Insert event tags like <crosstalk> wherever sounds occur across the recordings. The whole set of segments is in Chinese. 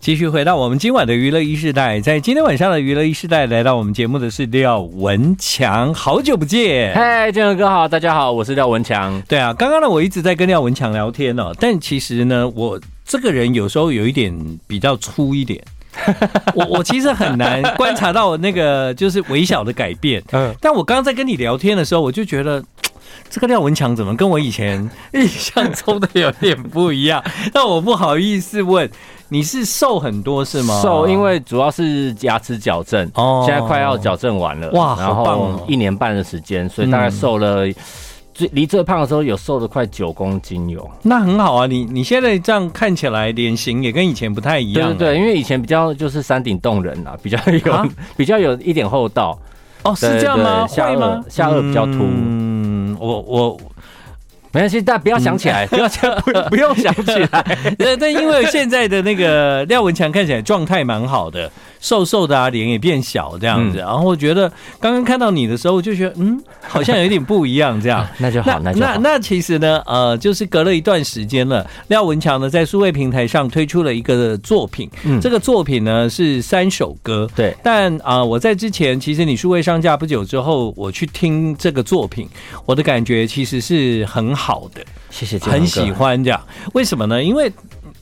继续回到我们今晚的娱乐一世代，在今天晚上的娱乐一世代来到我们节目的是廖文强，好久不见，嗨，建和哥好，大家好，我是廖文强。对啊，刚刚呢我一直在跟廖文强聊天哦，但其实呢我这个人有时候有一点比较粗一点，<laughs> 我我其实很难观察到那个就是微小的改变，嗯，但我刚刚在跟你聊天的时候，我就觉得。这个廖文强怎么跟我以前 <laughs> 印象中的有点不一样？<laughs> 但我不好意思问，你是瘦很多是吗？瘦，因为主要是牙齿矫正，哦，现在快要矫正完了，哇，好棒哦，一年半的时间，所以大概瘦了，最离最胖的时候有瘦了快九公斤有。那很好啊，你你现在这样看起来脸型也跟以前不太一样，对对，因为以前比较就是山顶洞人啊，比较有比较有一点厚道。哦，是这样吗？下颚下颚比较凸。嗯，我我没关系，大家不要想起来，不要想，<laughs> 不用想起来。<laughs> 但但因为现在的那个廖文强看起来状态蛮好的。瘦瘦的啊，脸也变小这样子，然后我觉得刚刚看到你的时候，就觉得嗯，好像有一点不一样这样。<laughs> 那就好，那那那其实呢，呃，就是隔了一段时间了，廖文强呢在数位平台上推出了一个作品，嗯，这个作品呢是三首歌，对。但啊，我在之前其实你数位上架不久之后，我去听这个作品，我的感觉其实是很好的，谢谢，很喜欢这样。为什么呢？因为。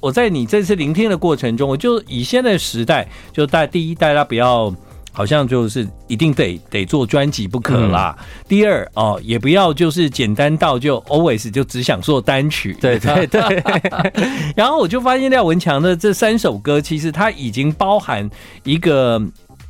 我在你这次聆听的过程中，我就以现在的时代，就大第一，大家不要好像就是一定得得做专辑不可啦。嗯、第二哦，也不要就是简单到就 always 就只想做单曲。对对对。<laughs> 然后我就发现廖文强的这三首歌，其实它已经包含一个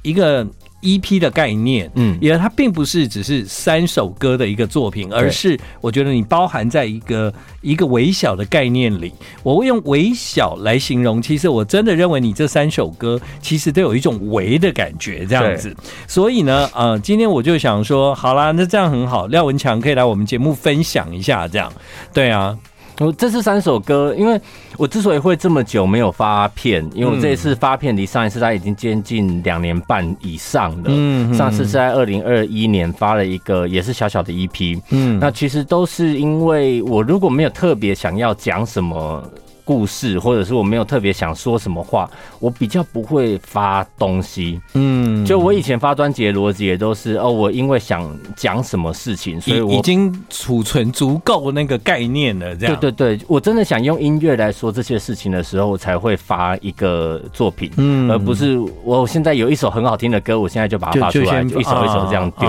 一个。EP 的概念，嗯，因为它并不是只是三首歌的一个作品，而是我觉得你包含在一个一个微小的概念里。我会用微小来形容，其实我真的认为你这三首歌其实都有一种微的感觉，这样子。所以呢，呃，今天我就想说，好啦，那这样很好，廖文强可以来我们节目分享一下，这样，对啊。我这是三首歌，因为我之所以会这么久没有发片，因为我这一次发片离上一次它已经接近两年半以上了。嗯，上次是在二零二一年发了一个也是小小的 EP。嗯，那其实都是因为我如果没有特别想要讲什么。故事，或者是我没有特别想说什么话，我比较不会发东西。嗯，就我以前发专辑的逻辑也都是哦，我因为想讲什么事情，所以我已经储存足够那个概念了。这样，对对对，我真的想用音乐来说这些事情的时候，我才会发一个作品。嗯，而不是我现在有一首很好听的歌，我现在就把它发出来，就一首一首这样丢。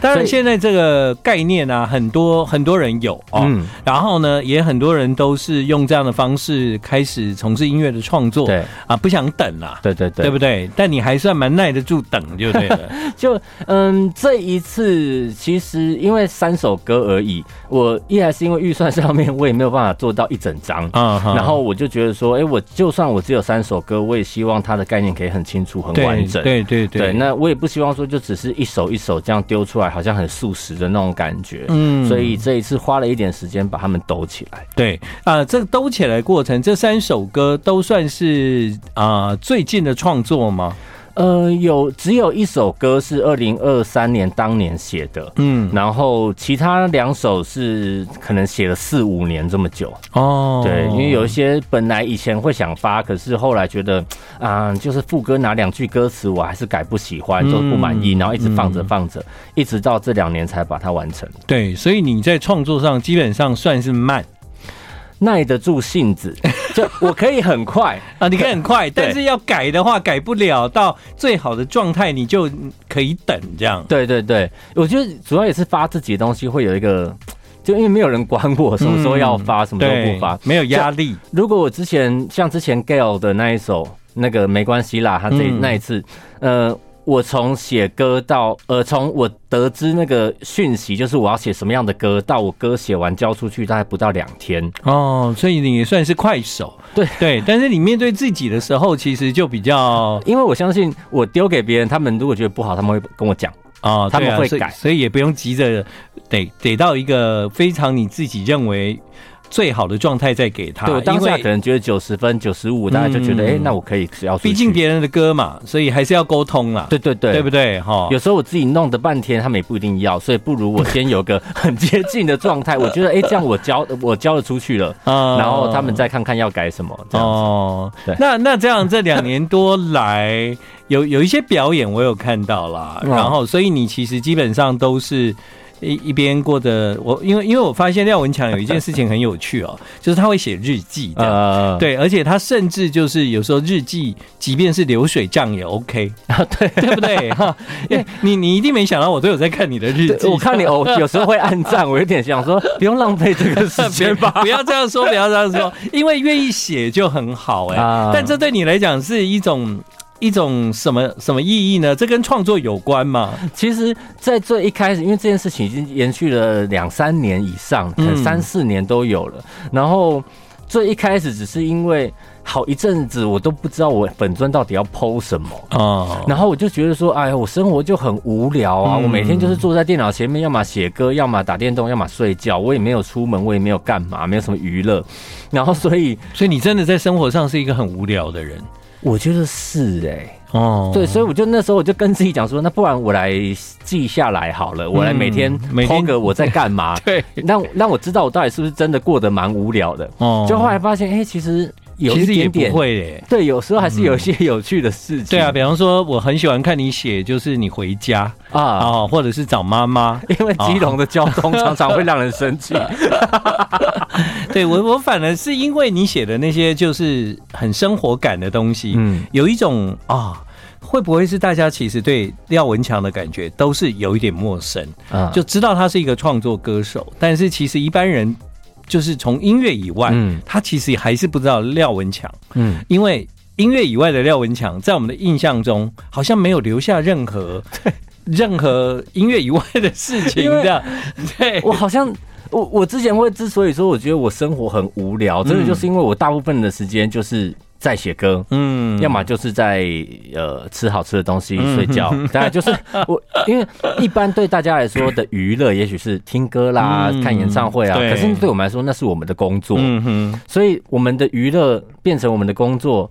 当然，现在这个概念啊，很多很多人有哦，然后呢，也很多人都是用这样的方式。是开始从事音乐的创作，对啊，不想等了，对对对，对不对？但你还算蛮耐得住等，就对了。<laughs> 就嗯，这一次其实因为三首歌而已，我一来是因为预算上面我也没有办法做到一整张啊，然后我就觉得说，哎，我就算我只有三首歌，我也希望它的概念可以很清楚、很完整。对对对，对，那我也不希望说就只是一首一首这样丢出来，好像很速食的那种感觉。嗯，所以这一次花了一点时间把它们兜起来。对啊，这个兜起来过程。这三首歌都算是啊、呃、最近的创作吗？呃，有只有一首歌是二零二三年当年写的，嗯，然后其他两首是可能写了四五年这么久哦。对，因为有一些本来以前会想发，可是后来觉得啊、呃，就是副歌哪两句歌词我还是改不喜欢，就不满意，然后一直放着放着，一直到这两年才把它完成。对，所以你在创作上基本上算是慢。耐得住性子，<laughs> 就我可以很快啊，你可以很快，但是要改的话改不了到最好的状态，你就可以等这样。对对对，我觉得主要也是发自己的东西会有一个，就因为没有人管我什么时候要发，什么时候不发，没有压力。如果我之前像之前 Gail 的那一首那个没关系啦，他这那一次，呃。我从写歌到呃，从我得知那个讯息，就是我要写什么样的歌，到我歌写完交出去，大概不到两天。哦，所以你也算是快手，对。对。但是你面对自己的时候，其实就比较，因为我相信我丢给别人，他们如果觉得不好，他们会跟我讲哦，他们会改，所以也不用急着得得到一个非常你自己认为最好的状态再给他。对，当下可能觉得九十分、九十五，大家就觉得，哎、嗯欸，那我可以只要。毕竟别人的歌嘛，所以还是要沟通啦。对对对，对不对？哈，有时候我自己弄的半天，他们也不一定要，所以不如我先有个很接近的状态。<laughs> 我觉得，哎、欸，这样我交我交了出去了，然后他们再看看要改什么。这样哦，对，那那这样这两年多来有有一些表演我有看到啦，然后所以你其实基本上都是。一一边过的我，因为因为我发现廖文强有一件事情很有趣哦，<laughs> 就是他会写日记的，对，而且他甚至就是有时候日记，即便是流水账也 OK 啊，对。<laughs> 对不对？哈，<laughs> 你你一定没想到我都有在看你的日记，我看你哦，有时候会按赞，我有点想说不用浪费这个时间吧，不要这样说，不要这样说，因为愿意写就很好哎，但这对你来讲是一种。一种什么什么意义呢？这跟创作有关吗？其实，在最一开始，因为这件事情已经延续了两三年以上，可能三四年都有了。然后最一开始只是因为好一阵子我都不知道我本专到底要 po 什么啊，然后我就觉得说，哎呀，我生活就很无聊啊，我每天就是坐在电脑前面，要么写歌，要么打电动，要么睡觉，我也没有出门，我也没有干嘛，没有什么娱乐。然后所以，所以你真的在生活上是一个很无聊的人。我觉得是哎、欸，哦，对，所以我就那时候我就跟自己讲说，那不然我来记下来好了，我来每天 po 个我在干嘛，<laughs> 对，让让我知道我到底是不是真的过得蛮无聊的，哦，就后来发现，哎，其实有一点点会，对，有时候还是有一些有趣的事情，对啊，比方说我很喜欢看你写，就是你回家啊，或者是找妈妈，<laughs> 因为基隆的交通常常会让人生气。<laughs> 对我，我反而是因为你写的那些就是很生活感的东西，嗯，有一种。啊，会不会是大家其实对廖文强的感觉都是有一点陌生啊？就知道他是一个创作歌手，但是其实一般人就是从音乐以外，嗯，他其实还是不知道廖文强，嗯，因为音乐以外的廖文强在我们的印象中好像没有留下任何任何音乐以外的事情，这样，对。我好像。我我之前会之所以说我觉得我生活很无聊，真的就是因为我大部分的时间就是在写歌，嗯，要么就是在呃吃好吃的东西睡觉，<laughs> 当然就是我因为一般对大家来说的娱乐也许是听歌啦、看演唱会啊，可是对我们来说那是我们的工作，嗯哼，所以我们的娱乐变成我们的工作。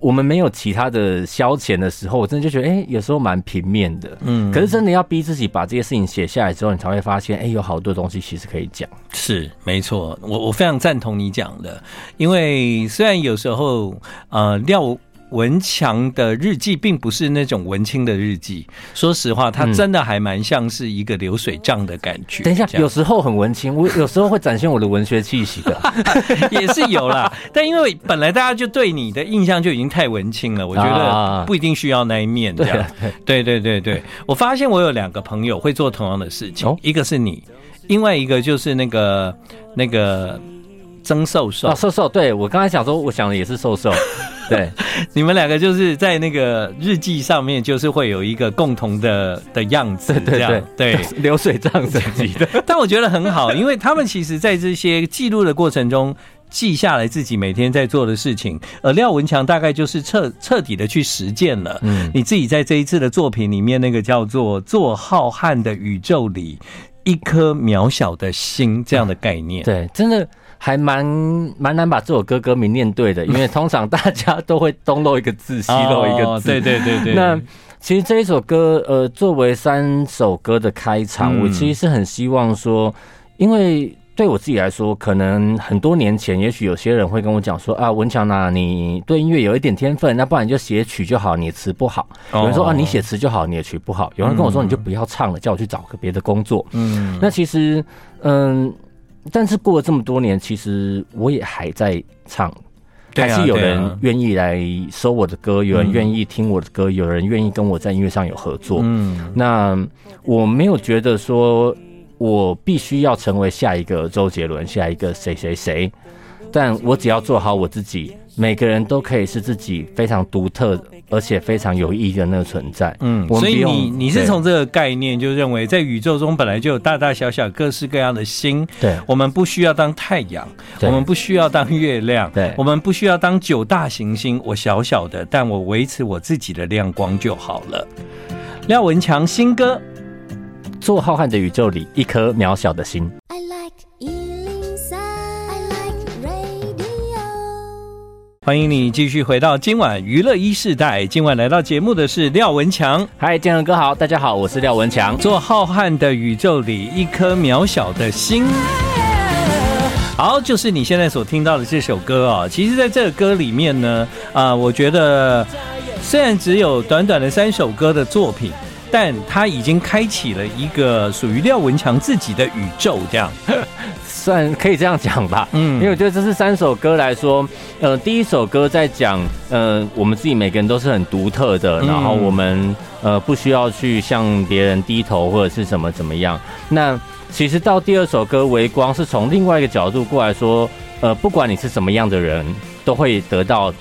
我们没有其他的消遣的时候，我真的就觉得，哎、欸，有时候蛮平面的。嗯，可是真的要逼自己把这些事情写下来之后，你才会发现，哎、欸，有好多东西其实可以讲。是，没错，我我非常赞同你讲的，因为虽然有时候，呃，廖。文强的日记并不是那种文青的日记，说实话，他真的还蛮像是一个流水账的感觉。等一下，有时候很文青，我有时候会展现我的文学气息的，<laughs> 也是有啦。但因为本来大家就对你的印象就已经太文青了，我觉得不一定需要那一面这样。对对对对，我发现我有两个朋友会做同样的事情，一个是你，另外一个就是那个那个。曾瘦瘦啊，瘦瘦，对，我刚才想说，我想的也是瘦瘦，<laughs> 对，你们两个就是在那个日记上面，就是会有一个共同的的样子，对对对，对 <laughs> 流水账等级的。<laughs> 但我觉得很好，因为他们其实在这些记录的过程中，记下来自己每天在做的事情。而廖文强大概就是彻彻底的去实践了。嗯，你自己在这一次的作品里面，那个叫做“做浩瀚的宇宙里一颗渺小的心”这样的概念，对，真的。还蛮蛮难把这首歌歌名念对的，因为通常大家都会东漏一个字，西漏一个字。对对对对。那其实这一首歌，呃，作为三首歌的开场，我其实是很希望说，因为对我自己来说，可能很多年前，也许有些人会跟我讲说啊，文强呐，你对音乐有一点天分，那不然你就写曲就好，你词不好。有人说啊，你写词就好，你的曲不好。有人跟我说，你就不要唱了，叫我去找个别的工作。嗯。那其实，嗯。但是过了这么多年，其实我也还在唱，还是有人愿意来收我的歌，有人愿意听我的歌，有人愿意跟我在音乐上有合作。嗯，那我没有觉得说我必须要成为下一个周杰伦，下一个谁谁谁，但我只要做好我自己。每个人都可以是自己非常独特而且非常有意义的那个存在。嗯，所以你你是从这个概念就认为，在宇宙中本来就有大大小小各式各样的星。对，我们不需要当太阳，我们不需要当月亮，对，我们不需要当九大行星。我小小的，但我维持我自己的亮光就好了。廖文强新歌《做浩瀚的宇宙里一颗渺小的心》。欢迎你继续回到今晚娱乐一世代。今晚来到节目的是廖文强。嗨，建恒哥好，大家好，我是廖文强。做浩瀚的宇宙里一颗渺小的心。好，就是你现在所听到的这首歌哦。其实，在这个歌里面呢，啊、呃，我觉得虽然只有短短的三首歌的作品，但它已经开启了一个属于廖文强自己的宇宙，这样。<laughs> 算可以这样讲吧，嗯，因为我觉得这是三首歌来说，呃，第一首歌在讲，呃，我们自己每个人都是很独特的，然后我们呃不需要去向别人低头或者是什么怎么样。那其实到第二首歌《微光》是从另外一个角度过来说，呃，不管你是什么样的人，都会得到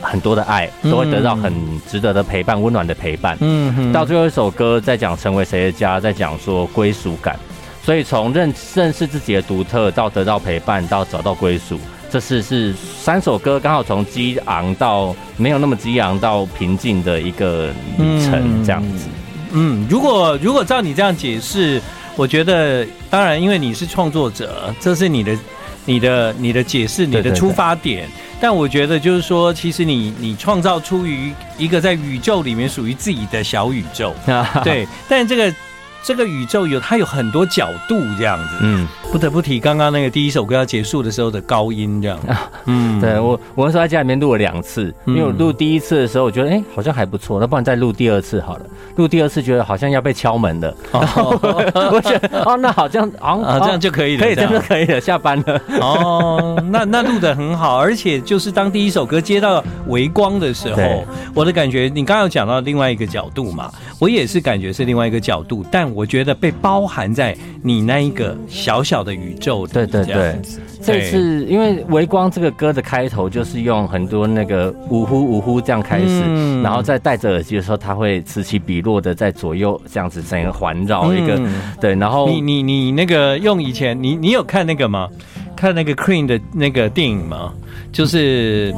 很多的爱，都会得到很值得的陪伴，温暖的陪伴。嗯，到最后一首歌在讲成为谁的家，在讲说归属感。所以从认认识自己的独特到得到陪伴到找到归属，这是是三首歌刚好从激昂到没有那么激昂到平静的一个旅程，这样子。嗯，嗯，如果如果照你这样解释，我觉得当然，因为你是创作者，这是你的你的你的解释，你的出发点。对对对。但我觉得就是说，其实你你创造出于一个在宇宙里面属于自己的小宇宙，<laughs> 对。但这个。这个宇宙有它有很多角度，这样子。嗯，不得不提刚刚那个第一首歌要结束的时候的高音，这样。嗯，对我，我那时候在家里面录了两次，因为我录第一次的时候，我觉得哎，好像还不错，那不然再录第二次好了。录第二次觉得好像要被敲门了，<laughs> 我觉得哦，那好像啊，<laughs> 这样就可以了，可以，这样就可以了，下班了。哦，那那录的很好，而且就是当第一首歌接到微光的时候，我的感觉，你刚刚有讲到另外一个角度嘛，我也是感觉是另外一个角度，但。我觉得被包含在你那一个小小的宇宙里，对对对。这次因为《微光》这个歌的开头就是用很多那个呜呼呜呼这样开始，嗯、然后再戴着耳机的时候，它会此起彼落的在左右这样子整个环绕一个，嗯、对。然后你你你那个用以前你你有看那个吗？看那个 Queen 的那个电影吗？就是。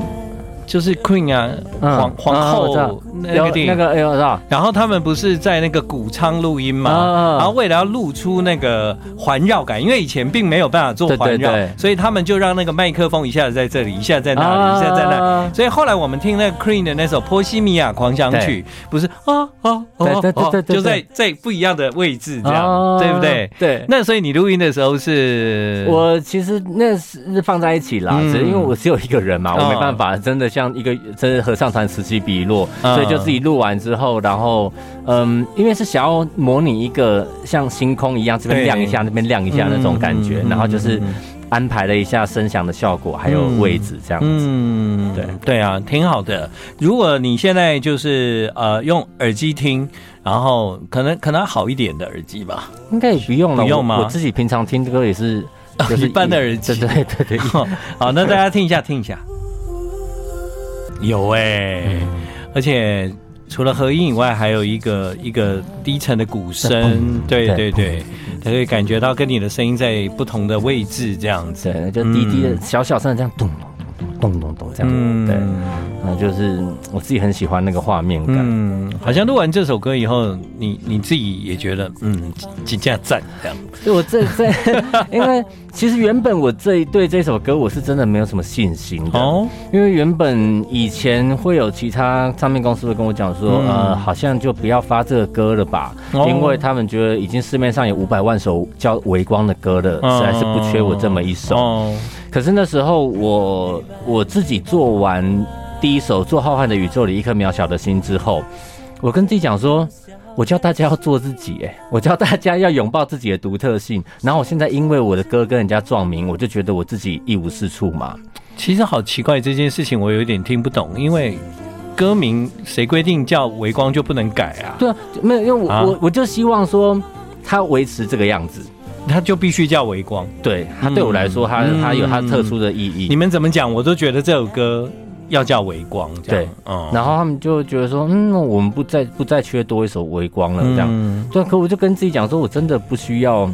就是 Queen 啊，皇皇后那个电影，那个哎呦，然后他们不是在那个谷仓录音吗？然后为了要录出那个环绕感，因为以前并没有办法做环绕，所以他们就让那个麦克风一下子在这里，一下在那里，一下在那里。所以后来我们听那个 Queen 的那首《波西米亚狂想曲》，不是啊啊，对对对对，就在在不一样的位置这样，对不对？对。那所以你录音的时候是？我其实那是放在一起啦，只是因为我只有一个人嘛，我没办法，真的。像一个真的合唱团此起彼落，所以就自己录完之后，然后嗯，因为是想要模拟一个像星空一样，这边亮一下，那边亮一下那种感觉，然后就是安排了一下声响的效果，还有位置这样子。嗯，对对啊，挺好的。如果你现在就是呃用耳机听，然后可能可能好一点的耳机吧，应该也不用了，不用吗？我自己平常听歌也是就是 <laughs> 一般的耳机，对对对对。<laughs> 好，那大家听一下，听一下。有哎、欸，嗯、而且除了合音以外，还有一个一个低沉的鼓声，对对对，它可以感觉到跟你的声音在不同的位置，这样子，就滴滴的小小声的这样咚咚。咚咚，这样，嗯、对，那就是我自己很喜欢那个画面感。嗯，好像录完这首歌以后，你你自己也觉得，嗯，几加赞这样。对我这这，因为其实原本我这对这首歌我是真的没有什么信心的，哦，因为原本以前会有其他唱片公司会跟我讲说，呃，好像就不要发这个歌了吧，因为他们觉得已经市面上有五百万首叫《微光》的歌了，实在是不缺我这么一首。哦可是那时候我我自己做完第一首《做浩瀚的宇宙里一颗渺小的心》之后，我跟自己讲说，我教大家要做自己，哎，我教大家要拥抱自己的独特性。然后我现在因为我的歌跟人家撞名，我就觉得我自己一无是处嘛。其实好奇怪这件事情，我有点听不懂，因为歌名谁规定叫微光就不能改啊？对啊，没有，因为我、啊、我我就希望说它维持这个样子。它就必须叫微光，对，它对我来说，它它有它特殊的意义。你们怎么讲，我都觉得这首歌要叫微光。对，嗯，然后他们就觉得说，嗯，我们不再不再缺多一首微光了，这样。对，可我就跟自己讲说，我真的不需要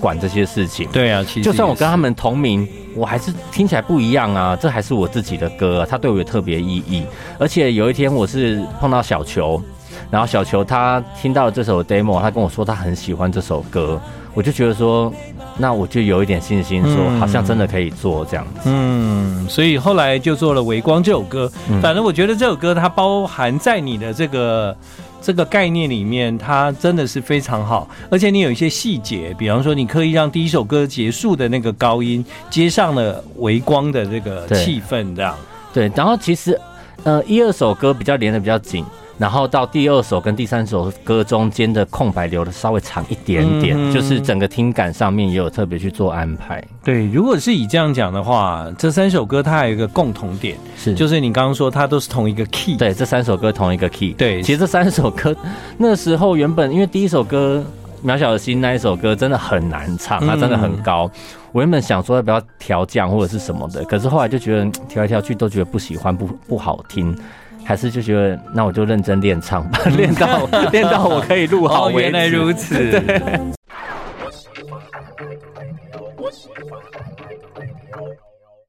管这些事情。对啊，其实就算我跟他们同名，我还是听起来不一样啊。这还是我自己的歌，它对我有特别意义。而且有一天，我是碰到小球，然后小球他听到了这首 demo，他跟我说他很喜欢这首歌。我就觉得说，那我就有一点信心，说好像真的可以做这样子。嗯，所以后来就做了《微光》这首歌。反正我觉得这首歌它包含在你的这个这个概念里面，它真的是非常好。而且你有一些细节，比方说你刻意让第一首歌结束的那个高音接上了《微光》的这个气氛，这样对。对，然后其实呃一二首歌比较连的比较紧。然后到第二首跟第三首歌中间的空白留的稍微长一点点，嗯、就是整个听感上面也有特别去做安排。对，如果是以这样讲的话，这三首歌它还有一个共同点，是就是你刚刚说它都是同一个 key。对，这三首歌同一个 key。对，其实这三首歌那时候原本因为第一首歌《渺小的心》那一首歌真的很难唱，它真的很高。嗯、我原本想说要不要调降或者是什么的，可是后来就觉得调来调去都觉得不喜欢，不不好听。还是就觉得，那我就认真练唱吧，练到 <laughs> 练到我可以录好。哦，原来如此。<laughs> 对。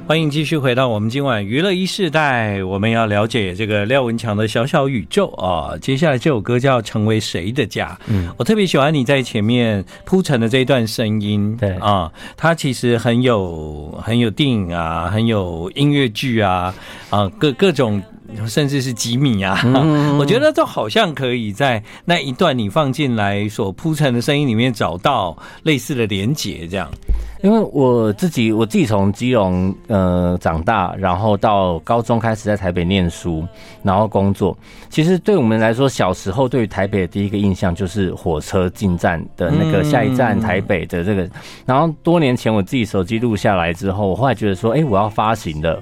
欢迎继续回到我们今晚娱乐一世代，我们要了解这个廖文强的小小宇宙啊。接下来这首歌叫《成为谁的家》，嗯，我特别喜欢你在前面铺陈的这一段声音，对啊，它其实很有很有电影啊，很有音乐剧啊啊，各各种。甚至是几米啊，嗯、<laughs> 我觉得都好像可以在那一段你放进来所铺陈的声音里面找到类似的连结，这样。因为我自己，我自己从基隆呃长大，然后到高中开始在台北念书，然后工作。其实对我们来说，小时候对于台北的第一个印象就是火车进站的那个下一站台北的这个。然后多年前我自己手机录下来之后，我后来觉得说，哎，我要发行的。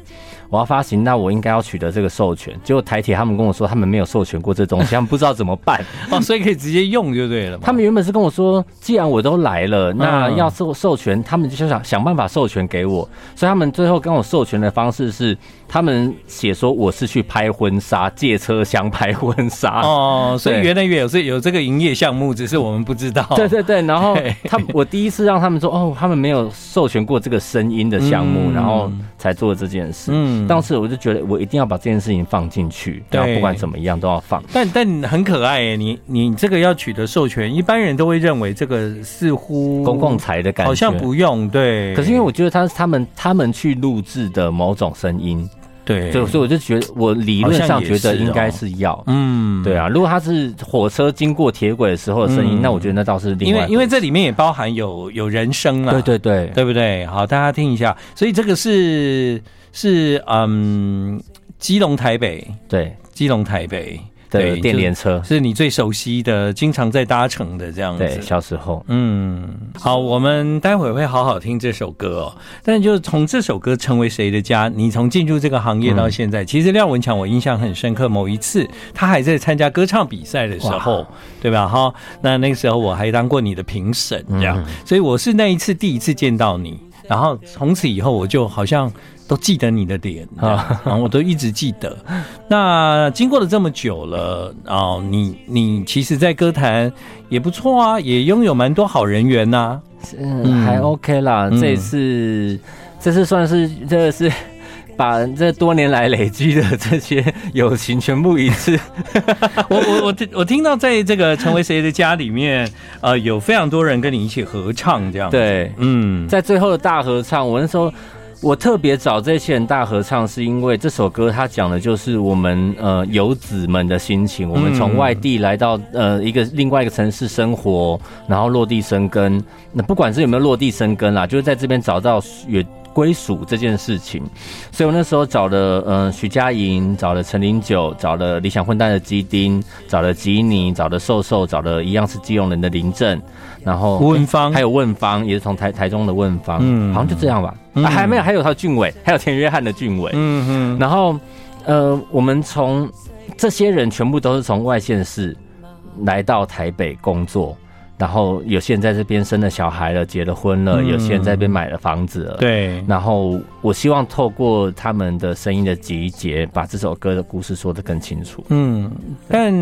我要发行，那我应该要取得这个授权。结果台铁他们跟我说，他们没有授权过这东西，他们不知道怎么办 <laughs> 哦，所以可以直接用就对了。他们原本是跟我说，既然我都来了，那要授授权，他们就想想办法授权给我。所以他们最后跟我授权的方式是，他们写说我是去拍婚纱，借车厢拍婚纱哦。所以原来有这有这个营业项目，只是我们不知道。<laughs> 对对对，然后 <laughs> 他我第一次让他们说，哦，他们没有授权过这个声音的项目，然后才做这件事。嗯。当时我就觉得我一定要把这件事情放进去，然后不管怎么样都要放。但但很可爱耶，你你这个要取得授权，一般人都会认为这个似乎公共财的感觉，好像不用。对，可是因为我觉得他是他们他们去录制的某种声音，对，所以所以我就觉得我理论上觉得应该是要，嗯，对啊。如果他是火车经过铁轨的时候的声音，那我觉得那倒是另外，因为因为这里面也包含有有人声啊，对对对，对不对？好，大家听一下，所以这个是。是嗯，基隆台北，对，基隆台北的电联车是你最熟悉的，经常在搭乘的这样子。对，小时候，嗯，好，我们待会会好好听这首歌哦。但就是从这首歌成为谁的家，你从进入这个行业到现在，嗯、其实廖文强我印象很深刻。某一次他还在参加歌唱比赛的时候，对吧？哈，那那个时候我还当过你的评审，这样，嗯、所以我是那一次第一次见到你，然后从此以后我就好像。都记得你的脸啊，我都一直记得。那经过了这么久了啊，你你其实，在歌坛也不错啊，也拥有蛮多好人缘呐。嗯，还 OK 啦。这次，这次算是这是把这多年来累积的这些友情全部一次。<laughs> 我我我听我听到，在这个成为谁的家里面，呃，有非常多人跟你一起合唱这样。对，嗯，在最后的大合唱，我那时候。我特别找这些人大合唱，是因为这首歌它讲的就是我们呃游子们的心情。我们从外地来到呃一个另外一个城市生活，然后落地生根。那不管是有没有落地生根啦，就是在这边找到也归属这件事情。所以我那时候找了呃徐佳莹，找了陈零九，找了理想混蛋的基丁，找了吉尼，找了瘦瘦，找了一样是基隆人的林正。然后问方还有问方，也是从台台中的问方，嗯，好像就这样吧。还没有，还有他俊伟，还有田约翰的俊伟，嗯嗯。然后，呃，我们从这些人全部都是从外县市来到台北工作。然后有些人在这边生了小孩了，结了婚了；有些人在这边买了房子了。对。然后我希望透过他们的声音的集结，把这首歌的故事说得更清楚。嗯。但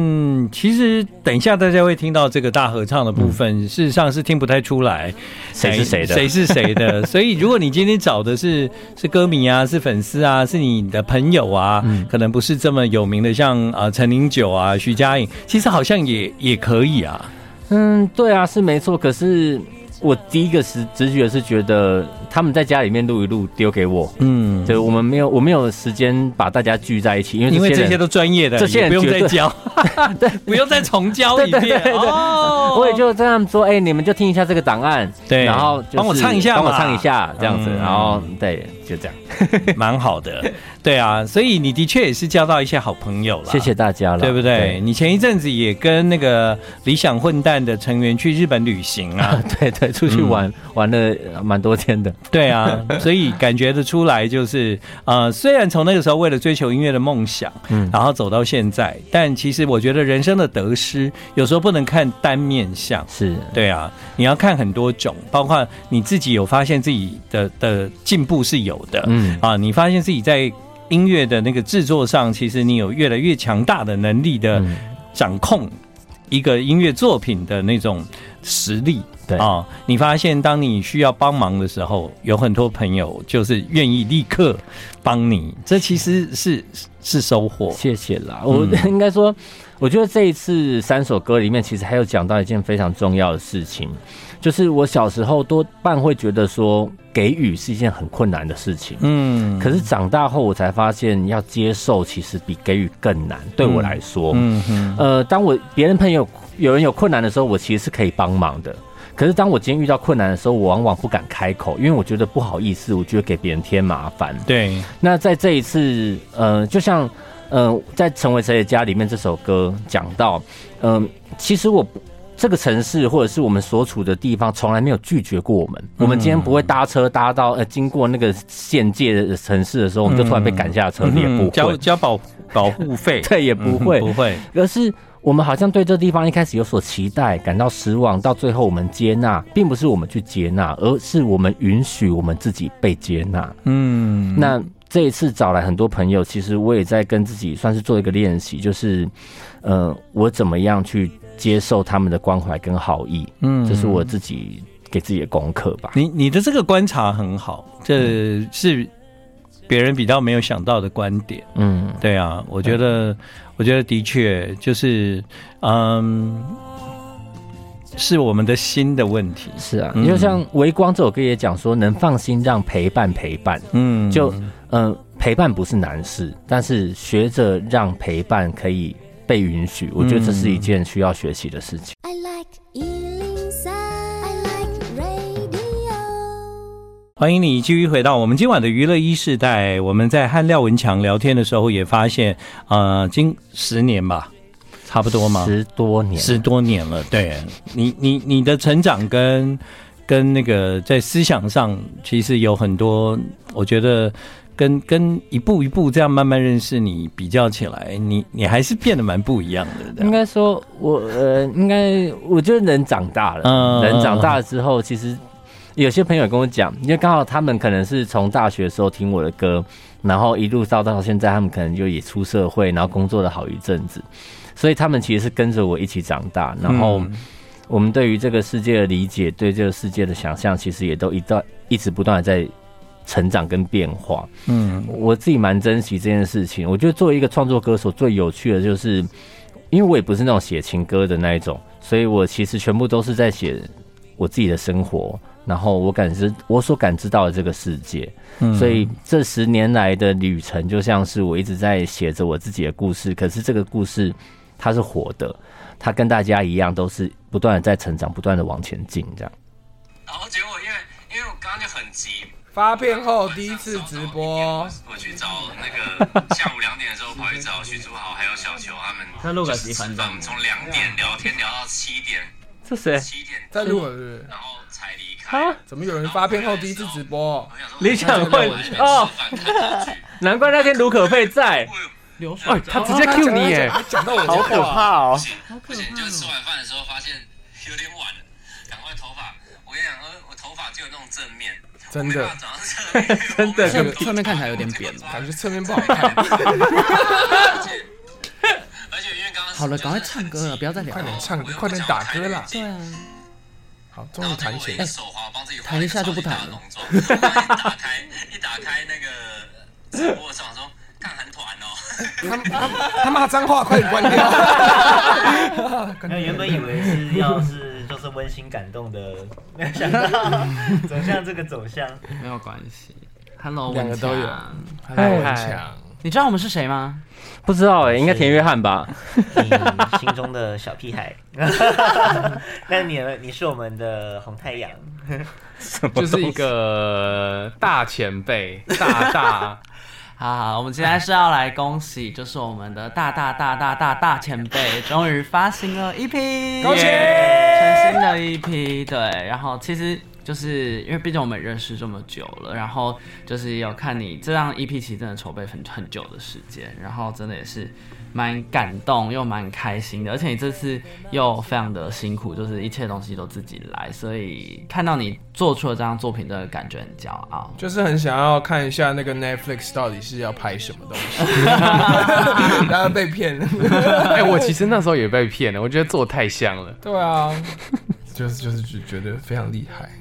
其实等一下大家会听到这个大合唱的部分，事实上是听不太出来谁是谁的，谁是谁的。<laughs> 所以如果你今天找的是是歌迷啊，是粉丝啊，是你的朋友啊，可能不是这么有名的，像啊陈零九啊、徐佳莹，其实好像也也可以啊。嗯，对啊，是没错。可是我第一个直直觉是觉得他们在家里面录一录丢给我，嗯，对，我们没有我没有时间把大家聚在一起，因为因为这些都专业的，这些人不用再教，对，<laughs> <laughs> 不用再重教一遍。哦，我也就这样说，哎，你们就听一下这个档案，对，然后帮我唱一下，帮我唱一下这样子，然后对，就这样，<laughs> 蛮好的，对啊，所以你的确也是交到一些好朋友了，谢谢大家了，对不对？你前一阵子也跟那个理想混蛋的成员去日本旅行啊，对对，出去玩玩了蛮多天的，<laughs> 对啊，所以感觉得出来就是，呃，虽然从那个时候为了追求音乐的梦想，嗯，然后走到现在，但其实我觉得人生的得失有时候不能看单面相，是。对啊，你要看很多种，包括你自己有发现自己的的进步是有的，嗯。啊，你发现自己在音乐的那个制作上，其实你有越来越强大的能力的掌控一个音乐作品的那种实力。对。啊、哦，你发现当你需要帮忙的时候，有很多朋友就是愿意立刻帮你，这其实是是收获。谢谢啦，我 <laughs> 应该说，我觉得这一次三首歌里面，其实还有讲到一件非常重要的事情，就是我小时候多半会觉得说给予是一件很困难的事情，嗯，可是长大后我才发现，要接受其实比给予更难。对我来说，嗯嗯，呃，当我别人朋友有人有困难的时候，我其实是可以帮忙的。可是当我今天遇到困难的时候，我往往不敢开口，因为我觉得不好意思，我觉得给别人添麻烦。对。那在这一次，呃，就像，呃，在成为谁的家里面这首歌讲到，嗯、呃，其实我这个城市或者是我们所处的地方，从来没有拒绝过我们。我们今天不会搭车搭到呃经过那个县界的城市的时候，我们就突然被赶下车，也不会交交保保护费，<laughs> 对，也不会不会，而是。我们好像对这地方一开始有所期待，感到失望，到最后我们接纳，并不是我们去接纳，而是我们允许我们自己被接纳。嗯，那这一次找来很多朋友，其实我也在跟自己算是做一个练习，就是，呃，我怎么样去接受他们的关怀跟好意？嗯，这是我自己给自己的功课吧。你你的这个观察很好，这是别人比较没有想到的观点。嗯，对啊，我觉得。我觉得的确就是，嗯，是我们的心的问题。是啊，你就像《微光》这首歌也讲说，能放心让陪伴陪伴。嗯，就嗯，陪伴不是难事，但是学着让陪伴可以被允许，我觉得这是一件需要学习的事情。欢迎你继续回到我们今晚的娱乐一世代。我们在和廖文强聊天的时候，也发现，呃，今十年吧，差不多吗？十多年，十多年了。对你，你你的成长跟跟那个在思想上，其实有很多，我觉得跟跟一步一步这样慢慢认识你比较起来，你你还是变得蛮不一样的。应该说我呃，应该我觉得人长大了，嗯，人长大了之后，其实。有些朋友跟我讲，因为刚好他们可能是从大学的时候听我的歌，然后一路到到现在，他们可能就也出社会，然后工作了好一阵子，所以他们其实是跟着我一起长大。然后我们对于这个世界的理解，对这个世界的想象，其实也都一段一直不断的在成长跟变化。嗯，我自己蛮珍惜这件事情。我觉得作为一个创作歌手，最有趣的就是，因为我也不是那种写情歌的那一种，所以我其实全部都是在写我自己的生活。然后我感知我所感知到的这个世界，所以这十年来的旅程就像是我一直在写着我自己的故事。可是这个故事它是活的，它跟大家一样都是不断的在成长，不断的往前进这样。然后结果因为因为我刚刚就很急，<laughs> 发片后第一次直播，我去找那个下午两点的时候跑去找徐祖豪还有小球他们，他录个几分钟，从两点聊天聊到七点，<laughs> 这谁？七点在录？然后。啊！怎么有人发片后第一次直播？你想混哦，<laughs> 难怪那天卢可佩在。哎，他直接 Q 你耶！讲到我好可怕哦！不行，就是吃完饭的时候发现 <laughs> 有点晚了，赶快头发。我跟你讲，我头发就有那种正面，真的，真的，侧侧面看起来有点扁，<laughs> 感觉侧面不好看。而且因为刚刚好了，赶快唱歌了，不要再聊，快点唱歌，快点打歌了。对啊。好，终于弹起来。弹一下就不弹了。<laughs> 一打开，一打开那个直播上说看韩团哦。他他骂脏话，快点 <laughs> 关掉。那原本以为是要是就是是温馨感动的，没有想到走向这个走向，没有关系。Hello，两个都有。嗨嗨，你知道我们是谁吗？不知道哎、欸，应该田约翰吧？你心中的小屁孩。<laughs> 那你你是我们的红太阳，就是一个大前辈，<laughs> 大大。好好，我们今天是要来恭喜，就是我们的大大大大大大前辈终于发行了一批恭喜，全新的一批。对，然后其实就是因为毕竟我们认识这么久了，然后就是有看你这张 EP，其实真的筹备很很久的时间，然后真的也是。蛮感动又蛮开心的，而且你这次又非常的辛苦，就是一切东西都自己来，所以看到你做出了这张作品真的感觉很骄傲，就是很想要看一下那个 Netflix 到底是要拍什么东西，然后被骗了。哎、欸，我其实那时候也被骗了，我觉得做得太像了。对啊，<laughs> 就是就是觉得非常厉害。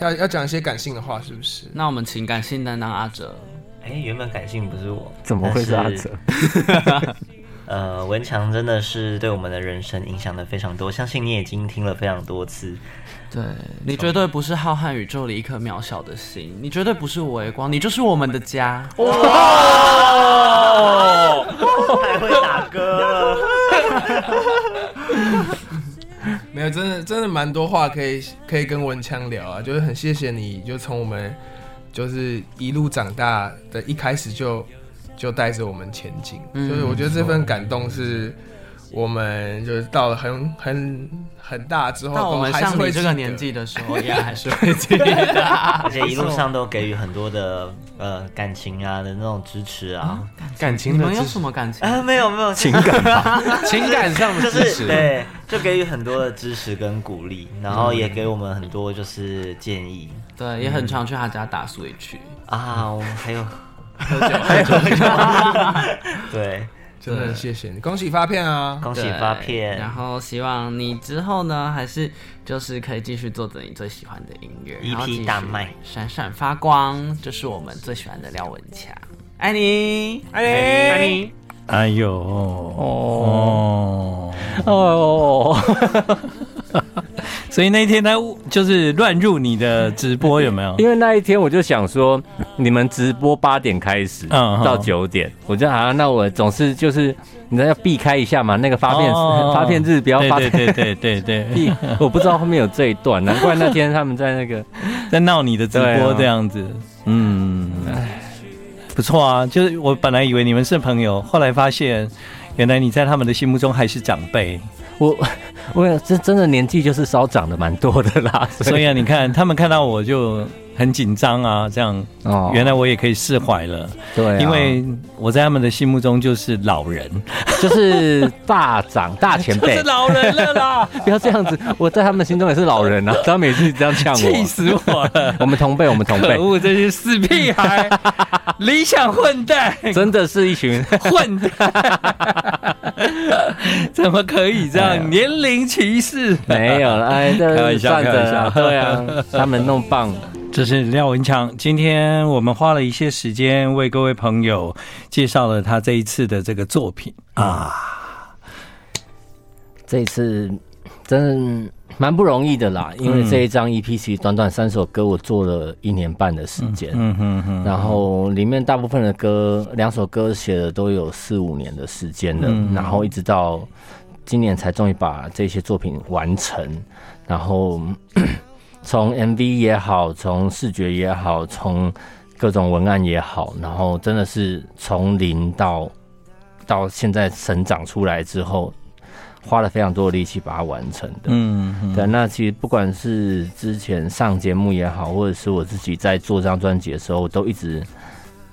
要要讲一些感性的话，是不是？那我们请感性担当阿哲。哎、欸，原本感性不是我，怎么会是阿哲？<laughs> 呃，文强真的是对我们的人生影响的非常多，相信你已经听了非常多次。对，你绝对不是浩瀚宇宙里一颗渺小的星，你绝对不是微光，你就是我们的家。哇，太会打歌，<laughs> 没有，真的真的蛮多话可以可以跟文强聊啊，就是很谢谢你，就从我们就是一路长大的一开始就。就带着我们前进，嗯，所以我觉得这份感动是我们就是到了很很很大之后，到我们像你这个年纪的时候，也还是会记得，<laughs> 而且一路上都给予很多的呃感情啊的那种支持啊，嗯、感情。你们有什么感情？啊，没有没有。情感，<laughs> 情感上的支持，对，就给予很多的支持跟鼓励，然后也给我们很多就是建议，对，也很常去他家打 Switch 啊，我们还有。喝酒，喝酒，<laughs> 对，真的谢谢你，恭喜发片啊，恭喜发片。然后希望你之后呢，还是就是可以继续做着你最喜欢的音乐一批大卖，闪闪发光，就是我们最喜欢的廖文强，爱你，爱你，爱你，哎呦，哦，哦。<laughs> 所以那一天他就是乱入你的直播有没有？因为那一天我就想说，你们直播八点开始，嗯，到九点，我就好像那我总是就是你知道要避开一下嘛，那个发片 <laughs> 发片日不要发，对对对对对，<laughs> 避。我不知道后面有这一段，难怪那天他们在那个 <laughs> 在闹你的直播这样子，嗯，哎，不错啊，就是我本来以为你们是朋友，后来发现原来你在他们的心目中还是长辈。我我这真的年纪就是稍长的蛮多的啦，所以啊，你看他们看到我就很紧张啊，这样。哦，原来我也可以释怀了，对、啊，因为我在他们的心目中就是老人，就是大长大前辈，是老人了啦，<laughs> 不要这样子，我在他们心中也是老人啊，他们每次这样呛我，气死我了，<laughs> 我们同辈，我们同辈，可恶，这些死屁孩，<laughs> 理想混蛋，真的是一群。混蛋。怎么可以这样？年龄歧视？没有了，哎，开玩笑，开玩笑，对啊，他们弄棒。这是廖文强，今天我们花了一些时间为各位朋友介绍了他这一次的这个作品啊，这一次真的。蛮不容易的啦，因为这一张 EP 其实短短三首歌，我做了一年半的时间。嗯嗯嗯。然后里面大部分的歌，两首歌写的都有四五年的时间了，然后一直到今年才终于把这些作品完成。然后从 MV 也好，从视觉也好，从各种文案也好，然后真的是从零到到现在成长出来之后。花了非常多的力气把它完成的，嗯，嗯，对。那其实不管是之前上节目也好，或者是我自己在做这张专辑的时候，都一直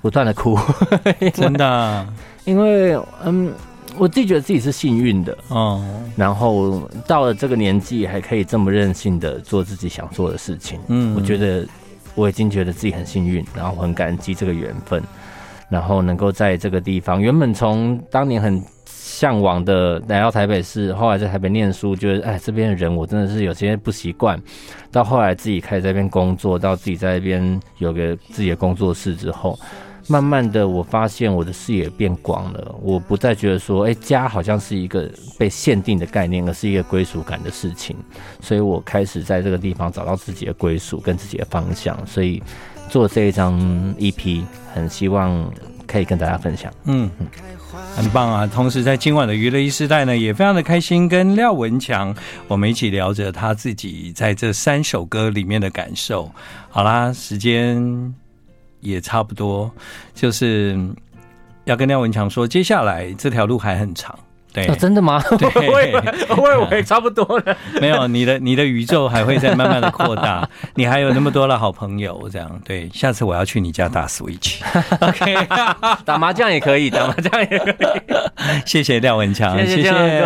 不断的哭，<laughs> 真的、啊。因为嗯，我自己觉得自己是幸运的，哦。然后到了这个年纪，还可以这么任性的做自己想做的事情，嗯，我觉得我已经觉得自己很幸运，然后很感激这个缘分，然后能够在这个地方，原本从当年很。向往的来到台北市，后来在台北念书，觉得哎，这边的人我真的是有些不习惯。到后来自己开始在这边工作，到自己在这边有个自己的工作室之后，慢慢的我发现我的视野变广了，我不再觉得说，哎、家好像是一个被限定的概念，而是一个归属感的事情。所以我开始在这个地方找到自己的归属跟自己的方向，所以做这一张 EP，很希望可以跟大家分享。嗯。很棒啊！同时，在今晚的娱乐 e 世代呢，也非常的开心，跟廖文强我们一起聊着他自己在这三首歌里面的感受。好啦，时间也差不多，就是要跟廖文强说，接下来这条路还很长。对、哦，真的吗？<laughs> 对，<laughs> 我以为 <laughs> 我以为差不多了。没有，你的你的宇宙还会再慢慢的扩大，你还有那么多的好朋友，这样对。下次我要去你家打 Switch，OK，打麻将也可以，打麻将也可以。谢谢廖文强，谢谢。谢谢